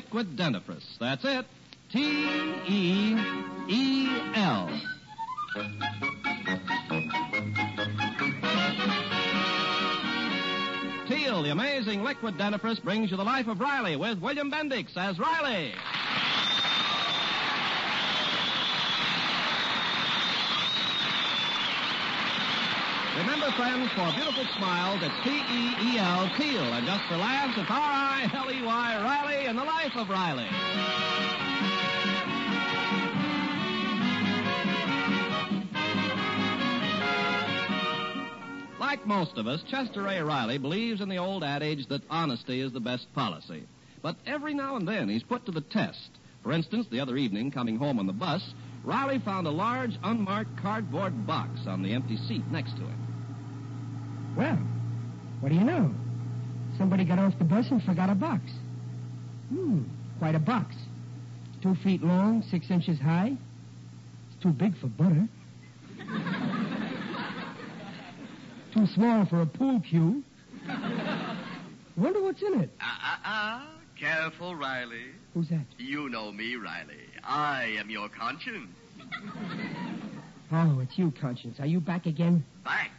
liquid dentifrice. That's it. T E E L. Teel, the amazing liquid dentifrice, brings you the life of Riley with William Bendix as Riley. Remember, friends, for beautiful smiles, it's T-E-E-L, Teel. And just for laughs, it's R-I-L-E-Y, Riley, and the life of Riley. Like most of us, Chester A. Riley believes in the old adage that honesty is the best policy. But every now and then he's put to the test. For instance, the other evening, coming home on the bus, Riley found a large, unmarked cardboard box on the empty seat next to him. Well, what do you know? Somebody got off the bus and forgot a box. Hmm, quite a box. Two feet long, six inches high. It's too big for butter. too small for a pool cue. Wonder what's in it. Ah, ah, ah. Careful, Riley. Who's that? You know me, Riley. I am your conscience. Oh, it's you, Conscience. Are you back again? Back.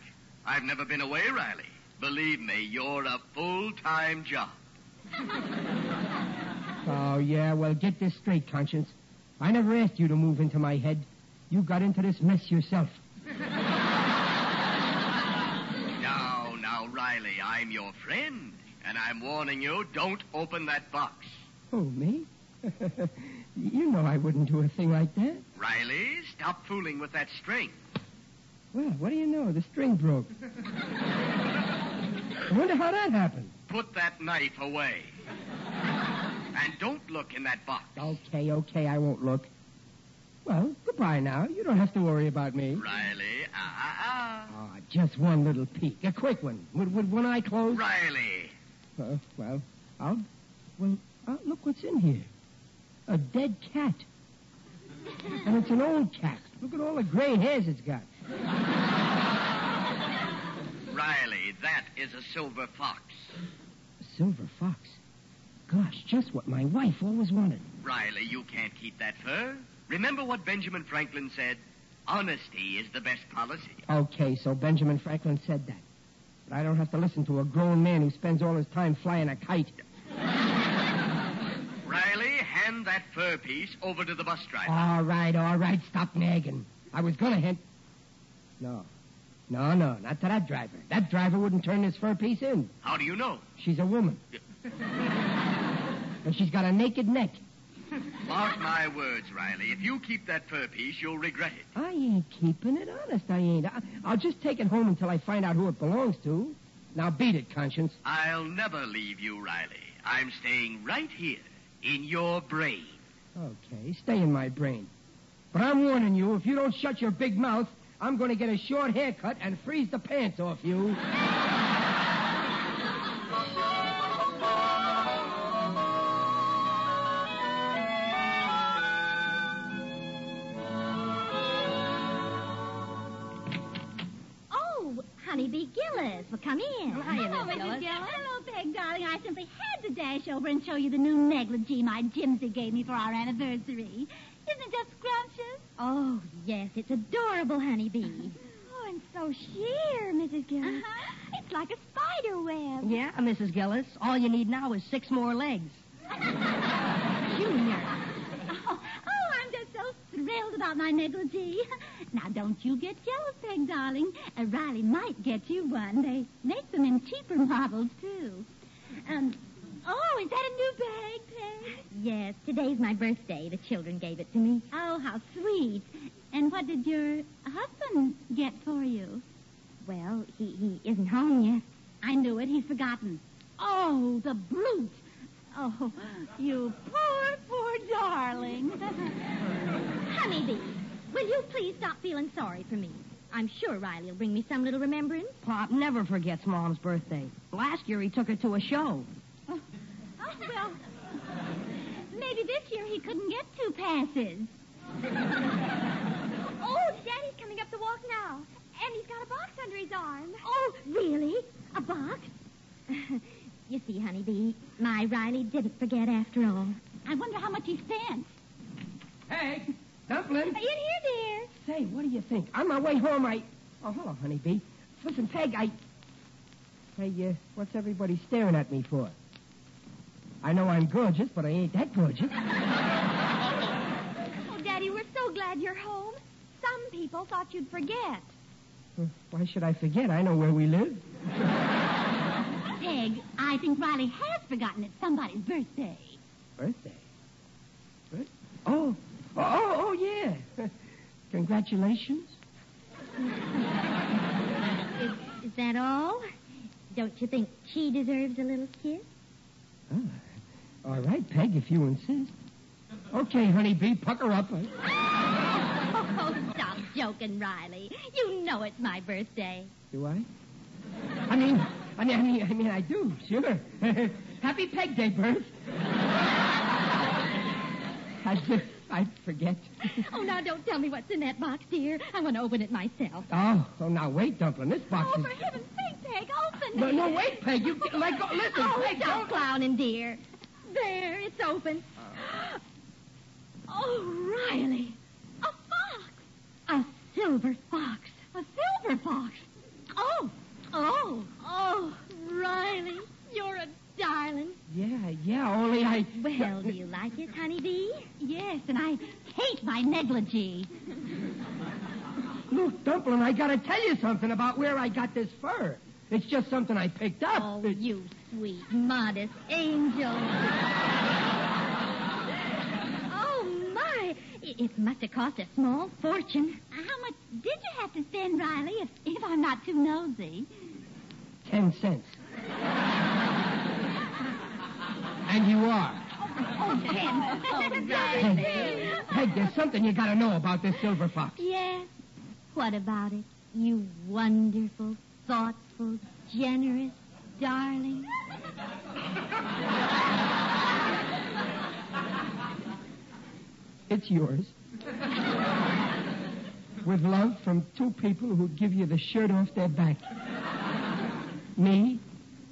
I've never been away, Riley. Believe me, you're a full-time job. Oh, yeah, well, get this straight, Conscience. I never asked you to move into my head. You got into this mess yourself. Now, now, Riley, I'm your friend. And I'm warning you, don't open that box. Oh, me? you know I wouldn't do a thing like that. Riley, stop fooling with that string. Well, what do you know? The string broke. I wonder how that happened. Put that knife away. And don't look in that box. Okay, okay, I won't look. Well, goodbye now. You don't have to worry about me. Riley, ah, ah, ah. Ah, just one little peek. A quick one. Would, would one eye close? Riley. Uh, well, I'll. Well, uh, look what's in here. A dead cat. And it's an old cat. Look at all the gray hairs it's got. Riley, that is a silver fox. A silver fox. Gosh, just what my wife always wanted. Riley, you can't keep that fur. Remember what Benjamin Franklin said? Honesty is the best policy. Okay, so Benjamin Franklin said that. But I don't have to listen to a grown man who spends all his time flying a kite. Riley, hand that fur piece over to the bus driver. All right, all right, stop nagging. I was gonna hint. No. No, no, not to that driver. That driver wouldn't turn this fur piece in. How do you know? She's a woman. and she's got a naked neck. Mark my words, Riley. If you keep that fur piece, you'll regret it. I ain't keeping it, honest, I ain't. I, I'll just take it home until I find out who it belongs to. Now beat it, Conscience. I'll never leave you, Riley. I'm staying right here in your brain. Okay, stay in my brain. But I'm warning you, if you don't shut your big mouth, I'm going to get a short haircut and freeze the pants off you. Oh, Honeybee Gillis. Well, come in. Oh, hiya, Hello, Miss Mrs. Gillis. Gillis. Hello, Peg, darling. I simply had to dash over and show you the new negligee my Jimsy gave me for our anniversary. Isn't it just scrumptious? Oh, yes, it's adorable, Honeybee. Oh, and so sheer, Mrs. Gillis. Uh-huh. It's like a spider web. Yeah, Mrs. Gillis. All you need now is six more legs. Junior. Oh, oh, I'm just so thrilled about my negligee. Now, don't you get jealous, Peg, darling. Uh, Riley might get you one. They make them in cheaper models, too. Um, oh, is that a new bag? Yes, today's my birthday. The children gave it to me. Oh, how sweet. And what did your husband get for you? Well, he, he isn't home yet. I knew it. He's forgotten. Oh, the brute. Oh, you poor, poor darling. Honeybee, will you please stop feeling sorry for me? I'm sure Riley will bring me some little remembrance. Pop never forgets Mom's birthday. Last year he took her to a show. Oh, oh well, maybe this year he couldn't get two passes. Oh, Daddy's coming up the walk now. And he's got a box under his arm. Oh, really? A box? you see, Honeybee, my Riley didn't forget after all. I wonder how much he spent. Hey, Dumpling. In here, dear. Say, what do you think? On my way home, I. Oh, hello, honeybee. Listen, Peg, I. Hey, uh, what's everybody staring at me for? I know I'm gorgeous, but I ain't that gorgeous. Oh, Daddy, we're so glad you're home. Some people thought you'd forget. Why should I forget? I know where we live. Peg, I think Riley has forgotten it's somebody's birthday. Birthday? What? Oh, oh, oh, oh yeah. Congratulations. Is, is that all? Don't you think she deserves a little kiss? Oh, all right, Peg, if you insist. Okay, honeybee, pucker up. Oh, stop joking, Riley. You know it's my birthday. Do I? I mean, I mean, I mean, I mean, I do, sure. Happy Peg Day, Bert. I, just, I forget. Oh, now don't tell me what's in that box, dear. I want to open it myself. Oh, oh, now wait, Dumpling. This box Oh, is. for heaven's sake, Peg, open No, it. no, wait, Peg. You let go. Listen, Oh, Peg, stop don't. clowning, dear. There, it's open. Oh, Riley. A fox. A silver fox. A silver fox. Oh, oh, oh, Riley, you're a darling. Yeah, yeah. Only I. Well, do you like it, honeybee? Yes, and I hate my negligee. Look, Dumpling, I gotta tell you something about where I got this fur. It's just something I picked up. Oh, It- you sweet, modest angel. oh, my. It, it must have cost a small fortune. How much did you have to spend, Riley, if, if I'm not too nosy? Ten cents. and you are. Oh, Ben. Peg, Peg, there's something you gotta know about this silver fox. Yes. What about it? You wonderful, thoughtful, generous darling. It's yours. With love from two people who'd give you the shirt off their back. Me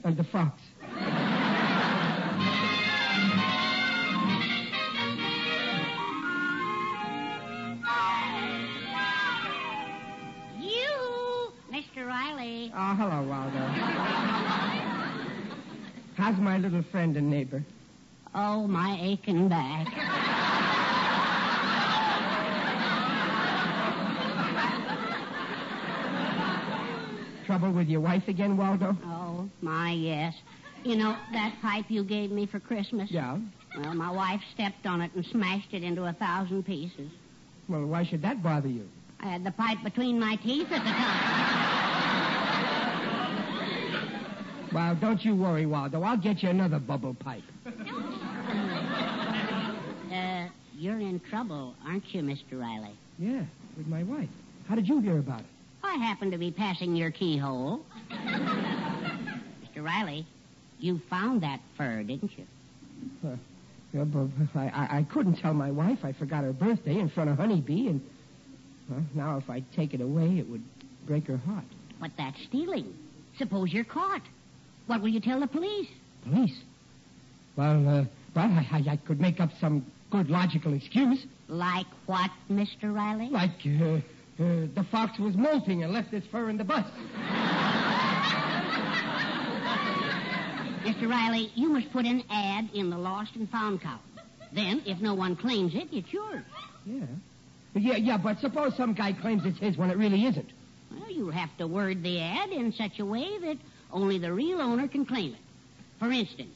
and the fox. Oh, hello, Waldo. How's my little friend and neighbor? Oh, my aching back. Trouble with your wife again, Waldo? Oh, my, yes. You know, that pipe you gave me for Christmas? Yeah. Well, my wife stepped on it and smashed it into a thousand pieces. Well, why should that bother you? I had the pipe between my teeth at the time. Well, don't you worry, Waldo. I'll get you another bubble pipe. Uh, you're in trouble, aren't you, Mr. Riley? Yeah, with my wife. How did you hear about it? I happened to be passing your keyhole. Mr. Riley, you found that fur, didn't you? Uh, yeah, but I, I, I couldn't tell my wife I forgot her birthday in front of Honeybee, and well, now if I take it away, it would break her heart. But that's stealing. Suppose you're caught. What will you tell the police? Police? Well, uh, well, I, I, I could make up some good logical excuse, Like what, Mr. Riley? like uh, uh, the fox was molting and left his fur in the bus. Mr. Riley, you must put an ad in the lost and found column. Then, if no one claims it, it's yours. Yeah. Yeah, yeah, but suppose some guy claims it's his when it really isn't. Well, you'll have to word the ad in such a way that only the real owner can claim it. For instance,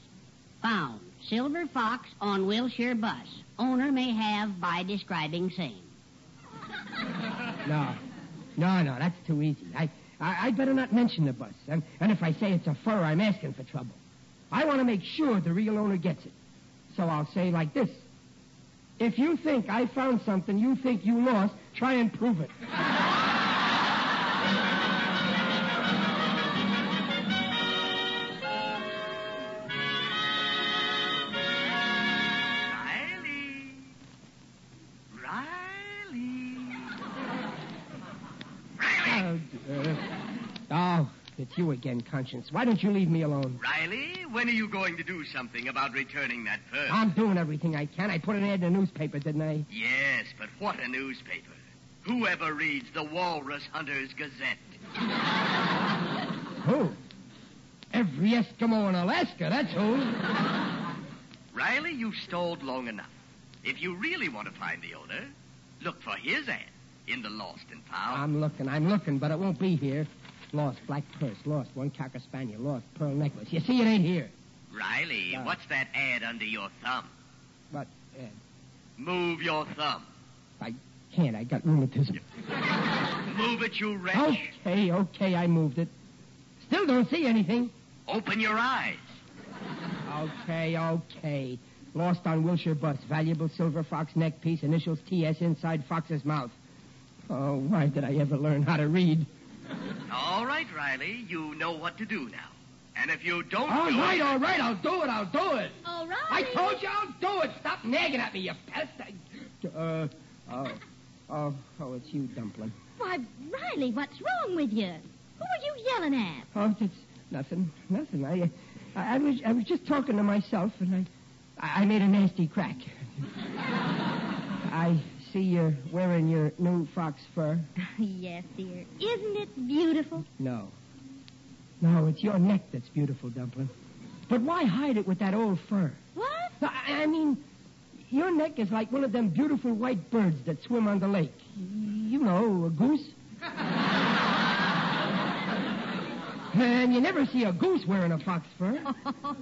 found Silver Fox on Wilshire bus. Owner may have by describing same. No. No, no, that's too easy. I, I, I'd better not mention the bus. And, and if I say it's a fur, I'm asking for trouble. I want to make sure the real owner gets it. So I'll say like this. If you think I found something you think you lost, try and prove it. it's you again, Conscience. Why don't you leave me alone? Riley, when are you going to do something about returning that fur? I'm doing everything I can. I put an ad in the newspaper, didn't I? Yes, but what a newspaper. Whoever reads the Walrus Hunters Gazette? Who? Every Eskimo in Alaska, that's who. Riley, you've stalled long enough. If you really want to find the owner, look for his ad in the Lost and Found. I'm looking, I'm looking, but it won't be here. Lost black purse, lost one cocker spaniel, lost pearl necklace. You see, it ain't here. Riley, Uh. what's that ad under your thumb? What uh, Move your thumb. I can't. I got rheumatism. Move it, you wretch. Okay, okay, I moved it. Still don't see anything. Open your eyes. Okay, okay. Lost on Wilshire bus. Valuable silver fox neck piece. Initials TS inside fox's mouth. Oh, why did I ever learn how to read? All right, Riley, you know what to do now. And if you don't All do right, it... all right, I'll do it, I'll do it. All right. I told you I'll do it. Stop nagging at me, you pest. I... Uh, oh, oh, oh, it's you, Dumpling. Why, Riley, what's wrong with you? Who are you yelling at? Oh, it's nothing, nothing. I, uh, I, I was, I was just talking to myself, and I, I I made a nasty crack. I see you're wearing your new fox fur. yes, dear. Isn't it beautiful? No. No, it's your neck that's beautiful, Dumpling. But why hide it with that old fur? What? I, I mean, your neck is like one of them beautiful white birds that swim on the lake. You know, a goose. and you never see a goose wearing a fox fur.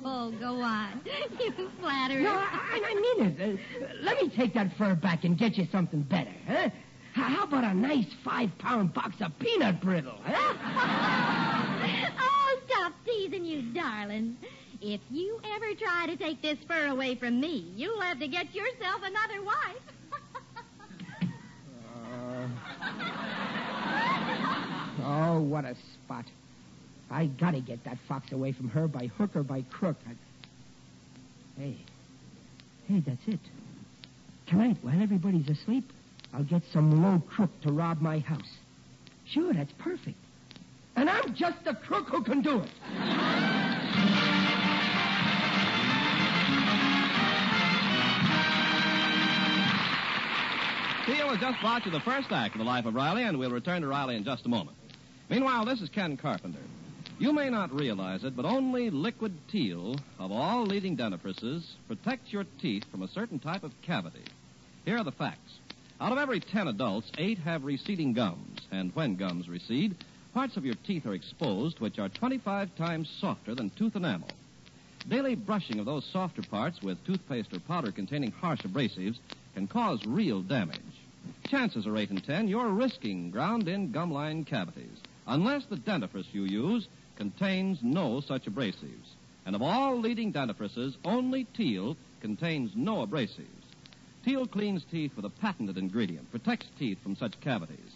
Oh, go on. You flatter No. I, I mean it. Uh, let me take that fur back and get you something better, huh? How about a nice five-pound box of peanut brittle, huh? oh, stop teasing, you darling. If you ever try to take this fur away from me, you'll have to get yourself another wife. Oh, what a spot. I gotta get that fox away from her by hook or by crook. I... Hey. Hey, that's it. Tonight, while everybody's asleep, I'll get some low crook to rob my house. Sure, that's perfect. And I'm just the crook who can do it. Teel has just brought you the first act of the life of Riley, and we'll return to Riley in just a moment. Meanwhile, this is Ken Carpenter. You may not realize it, but only liquid Teel, of all leading dentifrices, protects your teeth from a certain type of cavity. Here are the facts. Out of every ten adults, eight have receding gums, and when gums recede, parts of your teeth are exposed which are 25 times softer than tooth enamel. Daily brushing of those softer parts with toothpaste or powder containing harsh abrasives can cause real damage. Chances are 8 in 10 you're risking ground in gum line cavities, unless the dentifrice you use contains no such abrasives. And of all leading dentifrices, only Teel contains no abrasives. Teel cleans teeth with a patented ingredient, protects teeth from such cavities.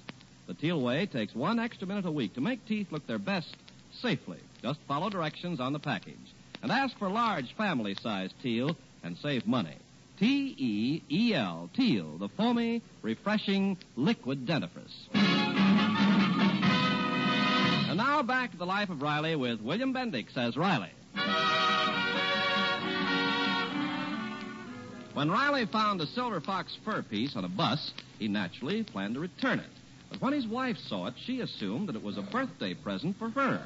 The Teel way takes one extra minute a week to make teeth look their best safely. Just follow directions on the package. And ask for large family size Teel and save money. T E E L, Teel, the foamy, refreshing liquid dentifrice. Now back to the life of Riley with William Bendix as Riley. When Riley found a silver fox fur piece on a bus, he naturally planned to return it. But when his wife saw it, she assumed that it was a birthday present for her.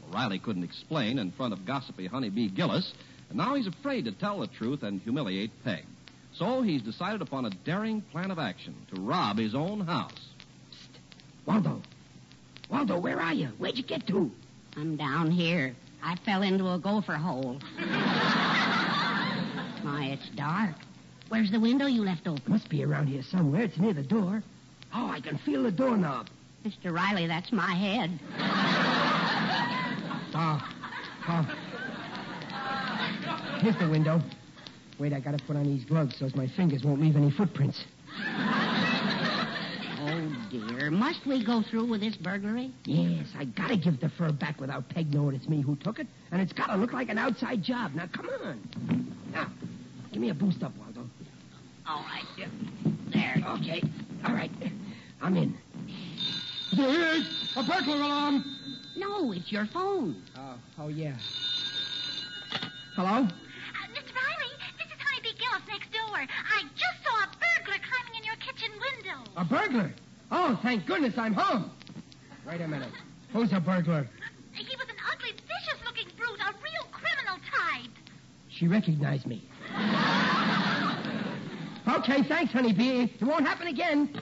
Well, Riley couldn't explain in front of gossipy Honeybee Gillis, and now he's afraid to tell the truth and humiliate Peg. So he's decided upon a daring plan of action to rob his own house. Waldo. Waldo, where are you? Where'd you get to? I'm down here. I fell into a gopher hole. My, it's dark. Where's the window you left open? Must be around here somewhere. It's near the door. Oh, I can feel the doorknob. Mr. Riley, that's my head. Oh, oh. Here's the window. Wait, I gotta put on these gloves so as my fingers won't leave any footprints. Oh, dear. Must we go through with this burglary? Yes, I gotta give the fur back without Peg knowing it's me who took it, and it's gotta look like an outside job. Now, come on. Now, give me a boost up, Waldo. All right. There. Okay, all right. I'm in. There's a burglar alarm. No, it's your phone. Oh, oh yeah. Hello? Uh, Mr. Riley, this is Honeybee Gillis next door. I just saw a burglar climbing in your kitchen window. A burglar? Oh, thank goodness I'm home. Wait a minute. Who's a burglar? He was an ugly, vicious-looking brute, a real criminal type. She recognized me. okay, thanks, honeybee. It won't happen again.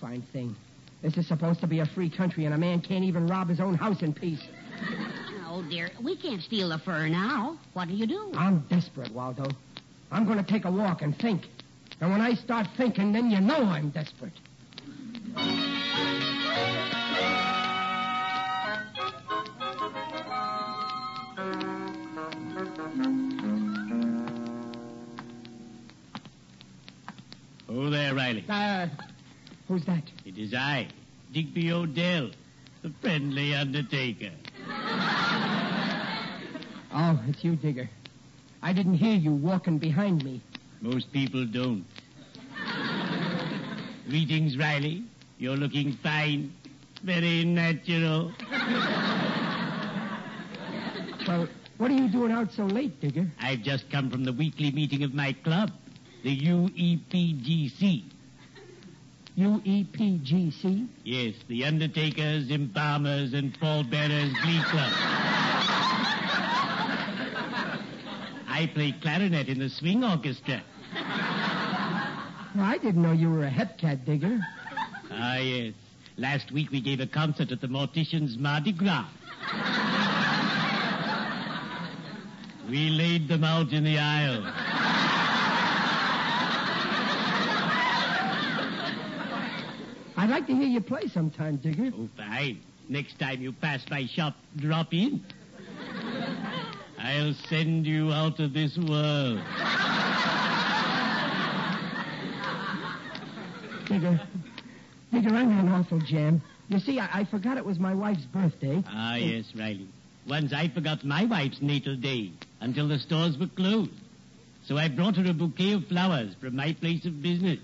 Fine thing. This is supposed to be a free country, and a man can't even rob his own house in peace. Oh, dear. We can't steal the fur now. What'll you do? I'm desperate, Waldo. I'm going to take a walk and think. And when I start thinking, then you know I'm desperate. Oh, there, Riley. Uh, who's that? It is I, Digby O'Dell, the friendly undertaker. Oh, it's you, Digger. I didn't hear you walking behind me. Most people don't. Greetings, Riley. You're looking fine. Very natural. Well, what are you doing out so late, Digger? I've just come from the weekly meeting of my club, the UEPGC. UEPGC? Yes, the Undertakers, Embalmers, and Pallbearers Glee Club. I play clarinet in the swing orchestra. Well, I didn't know you were a hepcat, Digger. Ah, yes. Last week we gave a concert at the Mortician's Mardi Gras. We laid them out in the aisle. I'd like to hear you play sometime, Digger. Oh, fine. Next time you pass my shop, drop in. I'll send you out of this world. Digger, Digger, I'm in an awful jam. You see, I, I forgot it was my wife's birthday. Ah, yes, Riley. Once I forgot my wife's natal day until the stores were closed. So I brought her a bouquet of flowers from my place of business.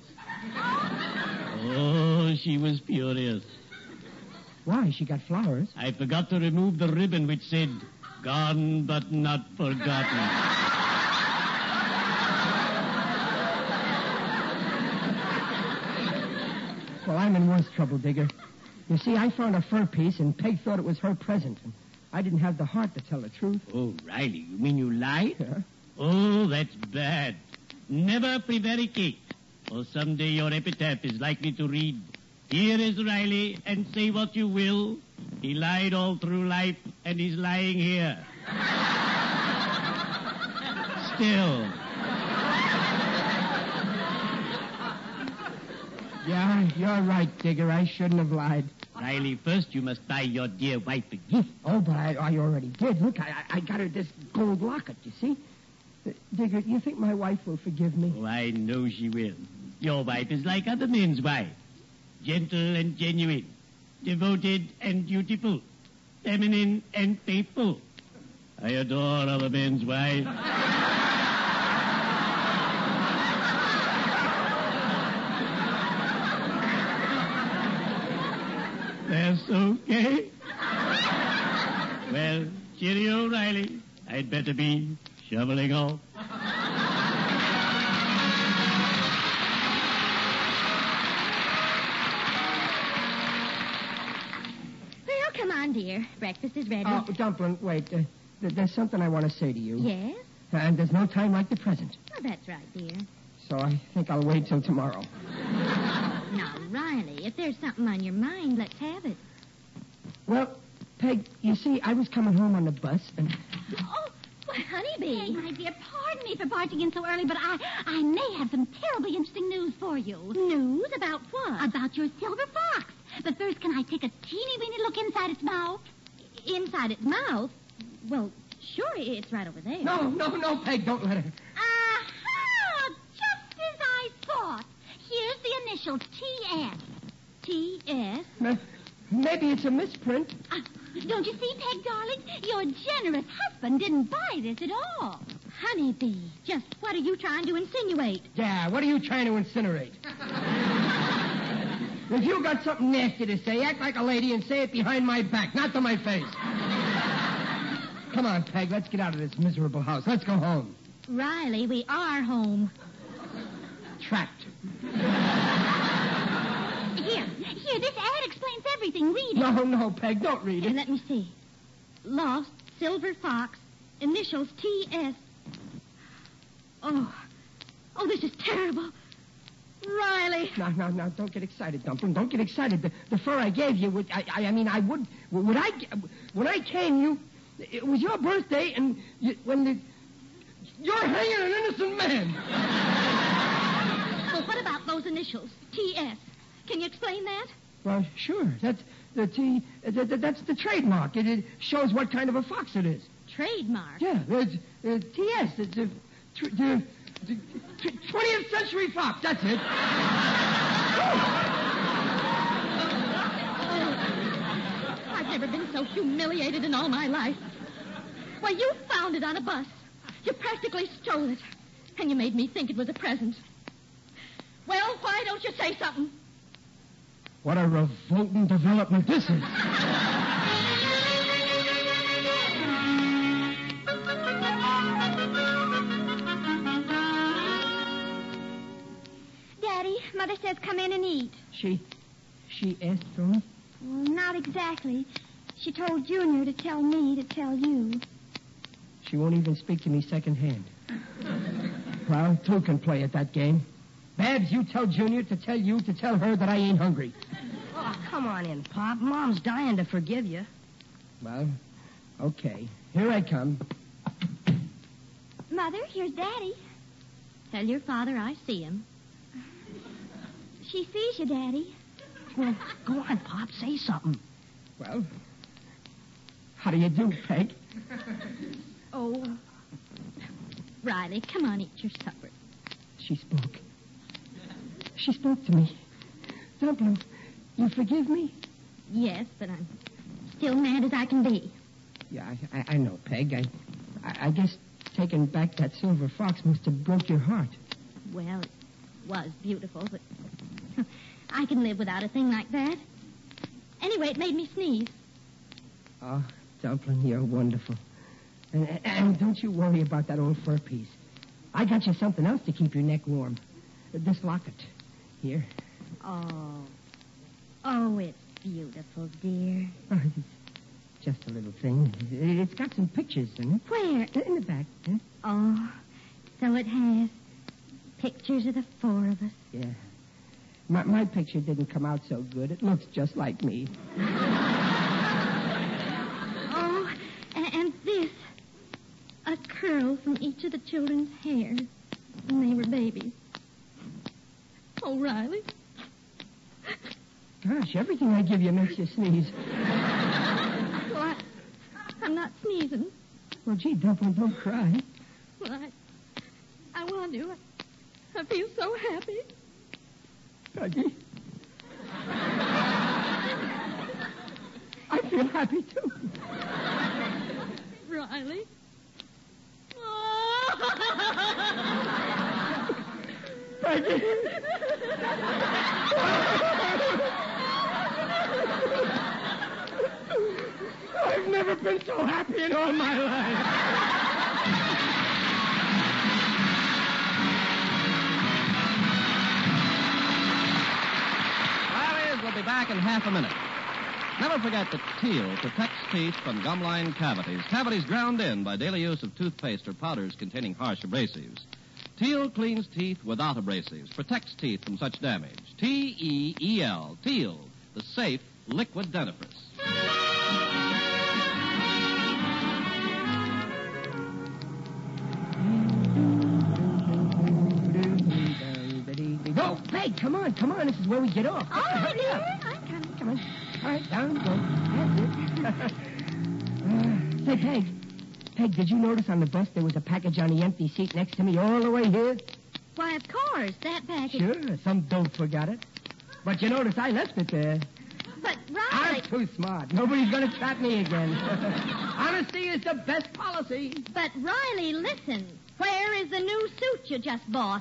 Oh, she was furious. Why? She got flowers. I forgot to remove the ribbon which said, Gone but not forgotten. Well, I'm in worse trouble, Digger. You see, I found a fur piece, and Peg thought it was her present. And I didn't have the heart to tell the truth. Oh, Riley, you mean you lied? Yeah. Oh, that's bad. Never prevaricate, or someday your epitaph is likely to read, Here is Riley, and say what you will. He lied all through life, and he's lying here. Still, Yeah, you're right, Digger. I shouldn't have lied. Riley, first you must buy your dear wife a gift. Oh, but I, I already did. Look, I, I got her this gold locket, you see? Uh, Digger, you think my wife will forgive me? Oh, I know she will. Your wife is like other men's wives. Gentle and genuine. Devoted and dutiful. Feminine and faithful. I adore other men's wives. That's okay. Well, cheerio, Riley. I'd better be shoveling off. Well, come on, dear. Breakfast is ready. Oh, Dumpling, wait. Uh, th- there's something I want to say to you. Yes? And there's no time like the present. Oh, that's right, dear. So I think I'll wait till tomorrow. Now, Riley, if there's something on your mind, let's have it. Well, Peg, you see, I was coming home on the bus, and Oh, Why, Honeybee. my dear, pardon me for barging in so early, but I, I may have some terribly interesting news for you. News about what? About your silver fox. But first, can I take a teeny weeny look inside its mouth? Inside its mouth? Well, sure, it's right over there. No, no, no, Peg, don't let her. Aha! Just as I thought. Here's the initial T.S. T.S. Ma- Maybe it's a misprint. Uh, don't you see, Peg, darling? Your generous husband didn't buy this at all. Honeybee, just what are you trying to insinuate? Yeah, what are you trying to incinerate? if you got something nasty to say, act like a lady and say it behind my back, not to my face. Come on, Peg, let's get out of this miserable house. Let's go home. Riley, we are home. Trapped. Here, here, this explains everything. Read it. No, no, Peg, don't read it. let me see. Lost Silver Fox, initials T.S. Oh, oh, this is terrible. Riley. No, no, no, don't get excited, Dumpling. Don't get excited. The, the fur I gave you, would, I, I, I mean, I would, would I, when I came, you, it was your birthday, and you, when the, you're hanging an innocent man. Well, what about those initials? T.S. Can you explain that? Well, sure. That's the T. Uh, th- th- that's the trademark. It, it shows what kind of a fox it is. Trademark. Yeah, it's uh, T.S. It's a tr- the, the tw- 20th century fox. That's it. I've never been so humiliated in all my life. Why, you found it on a bus. You practically stole it. And you made me think it was a present. Well, why don't you say something? What a revolting development this is. Daddy, Mother says come in and eat. She, she asked for me. Well, not exactly. She told Junior to tell me to tell you. She won't even speak to me secondhand. Well, two can play at that game. Babs, you tell Junior to tell you to tell her that I ain't hungry. Oh, come on in, Pop. Mom's dying to forgive you. Well, okay. Here I come. Mother, here's Daddy. Tell your father I see him. She sees you, Daddy. Well, go on, Pop. Say something. Well, how do you do, Peg? Oh. Riley, come on, eat your supper. She spoke. She spoke to me. Dumpling, you forgive me? Yes, but I'm still mad as I can be. Yeah, I, I, I know, Peg. I, I, I guess taking back that silver fox must have broke your heart. Well, it was beautiful, but I can live without a thing like that. Anyway, it made me sneeze. Ah, oh, Dumpling, you're wonderful. And, and don't you worry about that old fur piece. I got you something else to keep your neck warm. This locket. Here. Oh. Oh, it's beautiful, dear. Oh, it's just a little thing. It's got some pictures in it. Where? In the back. Huh? Oh, so it has. Pictures of the four of us. Yeah. My, my picture didn't come out so good. It looks just like me. Oh, and, and this. A curl from each of the children's hair when they were babies. Oh, Riley. Gosh, everything I give you makes you sneeze. Well, I, I'm not sneezing. Well, gee, Dumpling, don't cry. Well, I, I want to. I, I feel so happy. Peggy. I feel happy, too. Riley. Peggy. I've never been so happy in all my life. Will be back in half a minute. Never forget that Teel protects teeth from gumline cavities, cavities ground in by daily use of toothpaste or powders containing harsh abrasives. Teel cleans teeth without abrasives, protects teeth from such damage. T E E L, Teel, the safe liquid dentifrice. Oh, Peg, come on, come on. This is where we get off. All right, yeah, I'm coming. Come on. All right, down go. That's it. uh, say, Peg, Peg, did you notice on the bus there was a package on the empty seat next to me all the way here? Why, of course, that package. Sure, some dope forgot it. But you notice I left it there. But, Riley... I'm too smart. Nobody's going to trap me again. Honesty is the best policy. but Riley, listen. Where is the new suit you just bought?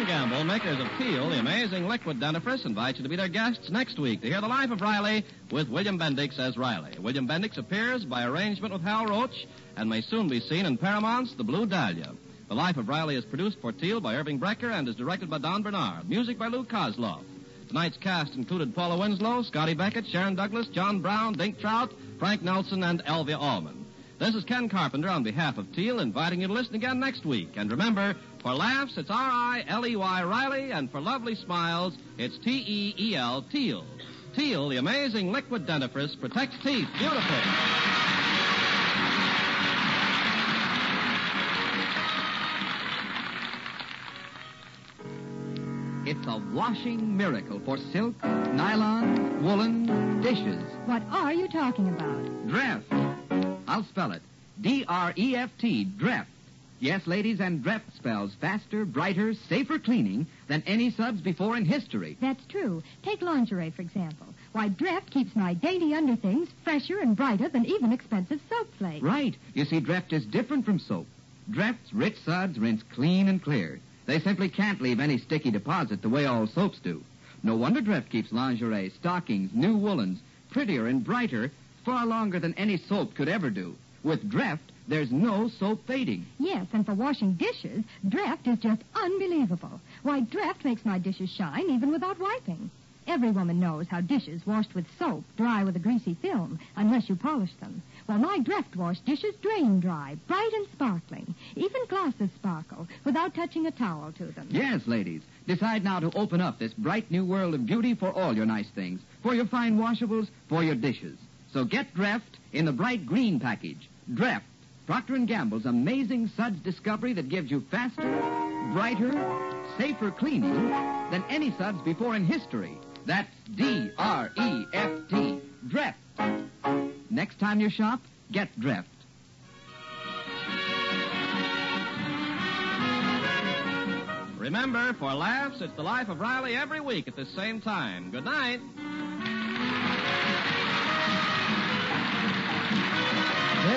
And Gamble, makers of Teel, the amazing liquid dentifrice, invite you to be their guests next week to hear the life of Riley with William Bendix as Riley. William Bendix appears by arrangement with Hal Roach and may soon be seen in Paramount's The Blue Dahlia. The life of Riley is produced for Teel by Irving Brecher and is directed by Don Bernard. Music by Lou Kosloff. Tonight's cast included Paula Winslow, Scotty Beckett, Sharon Douglas, John Brown, Dink Trout, Frank Nelson, and Elvia Allman. This is Ken Carpenter on behalf of Teel inviting you to listen again next week. And remember, for laughs, it's R-I-L-E-Y Riley, and for lovely smiles, it's T-E-E-L Teel. Teel, the amazing liquid dentifrice, protects teeth beautifully. It's a washing miracle for silk, nylon, woolen, dishes. What are you talking about? Dreft. I'll spell it. D-R-E-F-T, Dreft. Yes, ladies, and Dreft spells faster, brighter, safer cleaning than any subs before in history. That's true. Take lingerie, for example. Why, Dreft keeps my dainty underthings fresher and brighter than even expensive soap flakes. Right. You see, Dreft is different from soap. Dreft's rich suds rinse clean and clear. They simply can't leave any sticky deposit the way all soaps do. No wonder Dreft keeps lingerie, stockings, new woolens prettier and brighter far longer than any soap could ever do. With Dreft, there's no soap fading. Yes, and for washing dishes, Dreft is just unbelievable. Why, Dreft makes my dishes shine even without wiping. Every woman knows how dishes washed with soap dry with a greasy film unless you polish them. Well, my Dreft wash dishes drain dry, bright and sparkling. Even glasses sparkle without touching a towel to them. Yes, ladies. Decide now to open up this bright new world of beauty for all your nice things, for your fine washables, for your dishes. So get Dreft in the bright green package. Dreft, Procter & Gamble's amazing suds discovery that gives you faster, brighter, safer cleaning than any suds before in history. That's D-R-E-F-T, Dreft. Next time you shop, get Dreft. Remember, for laughs, it's the life of Riley every week at the same time. Good night.